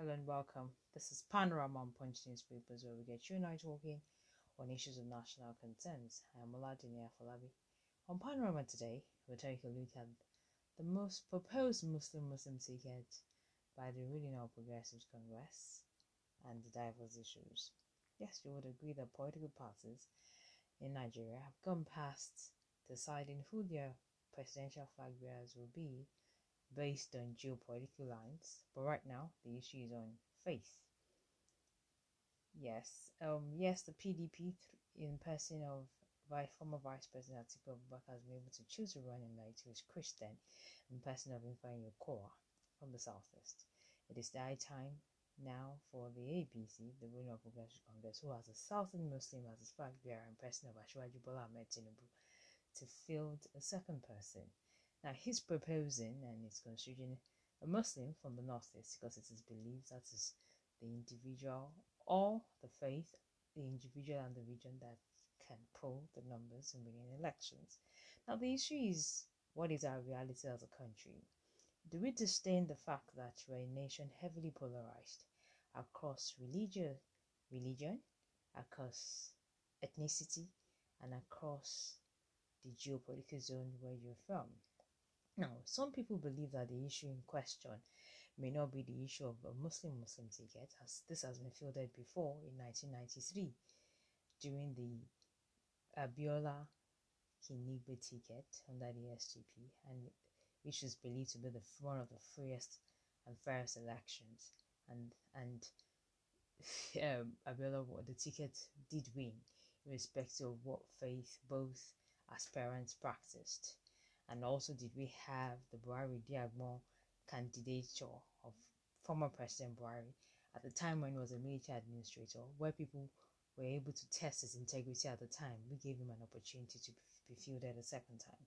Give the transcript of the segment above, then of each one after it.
Hello and welcome. This is Panorama on Punch Newspapers, where we get you and I talking on issues of national concerns. I am Oladini Afolabi. On Panorama today, we'll take a look at the most proposed Muslim-Muslim ticket by the ruling All Progressives Congress and the diverse issues. Yes, you would agree that political parties in Nigeria have gone past deciding who their presidential flag bearers will be based on geopolitical lines, but right now the issue is on faith. Yes, um, yes, the PDP in person of vice, former Vice President Atiku Abubakar has been able to choose a running mate who is Christian in person of Ifeanyi Okowa from the southeast. It is the high time now for the APC, the ruling of Progressive Congress, who has a Southern Muslim as its flag bearer in person of Asiwaju Bola Ahmed Tinubu, to field a second person. Now he's proposing and he's considering a Muslim from the northeast because it is believed that is the individual or the faith, the individual and the region that can pull the numbers in winning elections. Now the issue is what is our reality as a country? Do we disdain the fact that we're a nation heavily polarized across religion, religion, across ethnicity, and across the geopolitical zone where you're from? Now, some people believe that the issue in question may not be the issue of a Muslim Muslim ticket, as this has been fielded before in 1993 during the Abiola Kingibe ticket under the SDP, and which is believed to be the one of the freest and fairest elections. And and um, Abiola, the ticket did win, irrespective of what faith both aspirants practiced. And also, did we have the Buhari Idiagbon candidature of former President Buhari at the time when he was a military administrator, where people were able to test his integrity at the time? We gave him an opportunity to be fielded a second time.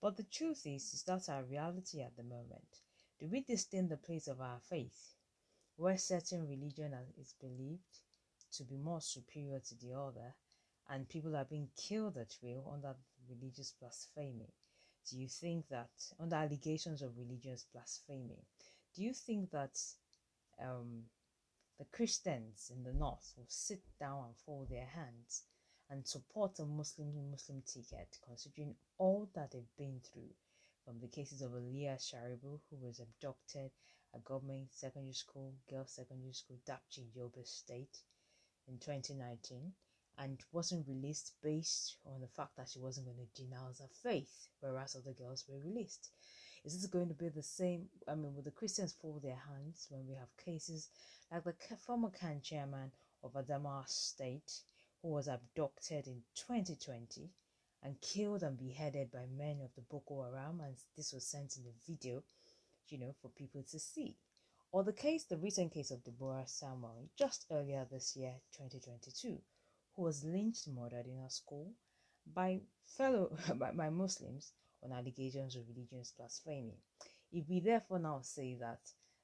But the truth is, is that our reality at the moment. Do we disdain the place of our faith, where certain religion is believed to be more superior to the other, and people are being killed at will under religious blasphemy? Do you think that under allegations of religious blasphemy do you think that um, the christians in the north will sit down and fold their hands and support a muslim muslim ticket considering all that they've been through from the cases of Leah Sharibu, who was abducted at government secondary school, girls secondary school, Dapchi, Yobe State in 2019, and wasn't released based on the fact that she wasn't going to denounce her faith, whereas other girls were released. Is this going to be the same? I mean, will the Christians fold their hands when we have cases like the former CAN chairman of Adamawa State, who was abducted in 2020 and killed and beheaded by men of the Boko Haram, and this was sent in the video, you know, for people to see? Or the case, the recent case of Deborah Samuel, just earlier this year, 2022 who was lynched murdered in her school by fellow by, by Muslims on allegations of religious blasphemy. If we therefore now say that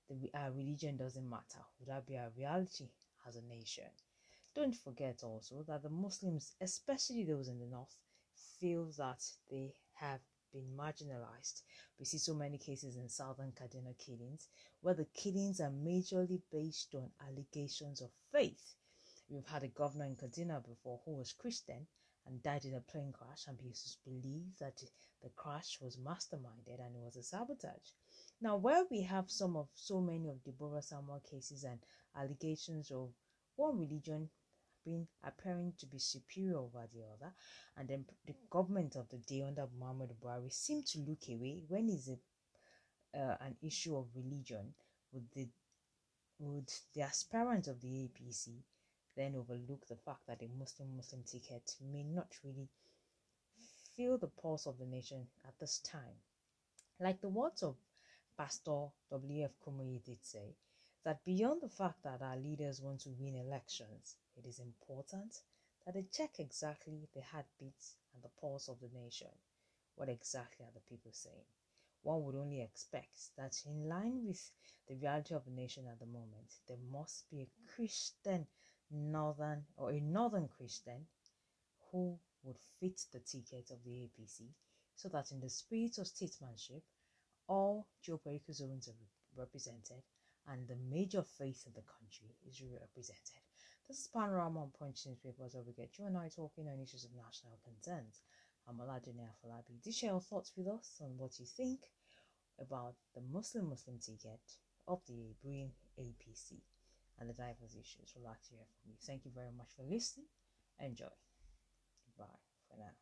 the, our religion doesn't matter, would that be our reality as a nation? Don't forget also that the Muslims, especially those in the north, feel that they have been marginalized. We see so many cases in southern Kaduna killings where the killings are majorly based on allegations of faith We've had a governor in Kaduna before who was Christian and died in a plane crash, and people believe that the crash was masterminded and it was a sabotage. Now, where we have some of so many of Deborah Samuel cases and allegations of one religion being appearing to be superior over the other, and then the government of the day under Muhammad Buhari seem to look away when is it uh, an issue of religion would the would the aspirant of the APC then overlook the fact that a Muslim Muslim ticket may not really feel the pulse of the nation at this time. Like the words of Pastor W.F. Kumuyi did say, that beyond the fact that our leaders want to win elections, it is important that they check exactly the heartbeats and the pulse of the nation. What exactly are the people saying? One would only expect that, in line with the reality of the nation at the moment, there must be a Christian northern or a northern Christian who would fit the ticket of the APC so that in the spirit of statesmanship, all geopolitical zones are represented and the major faith of the country is represented. This is Panorama on Punch newspapers where we get you and I talking on issues of national concerns. I'm Oladune Afolabi. Do share your thoughts with us on what you think about the Muslim Muslim ticket of the Green APC and the diverse issues. We'd like to hear from you. Thank you very much for listening. Enjoy. Bye for now.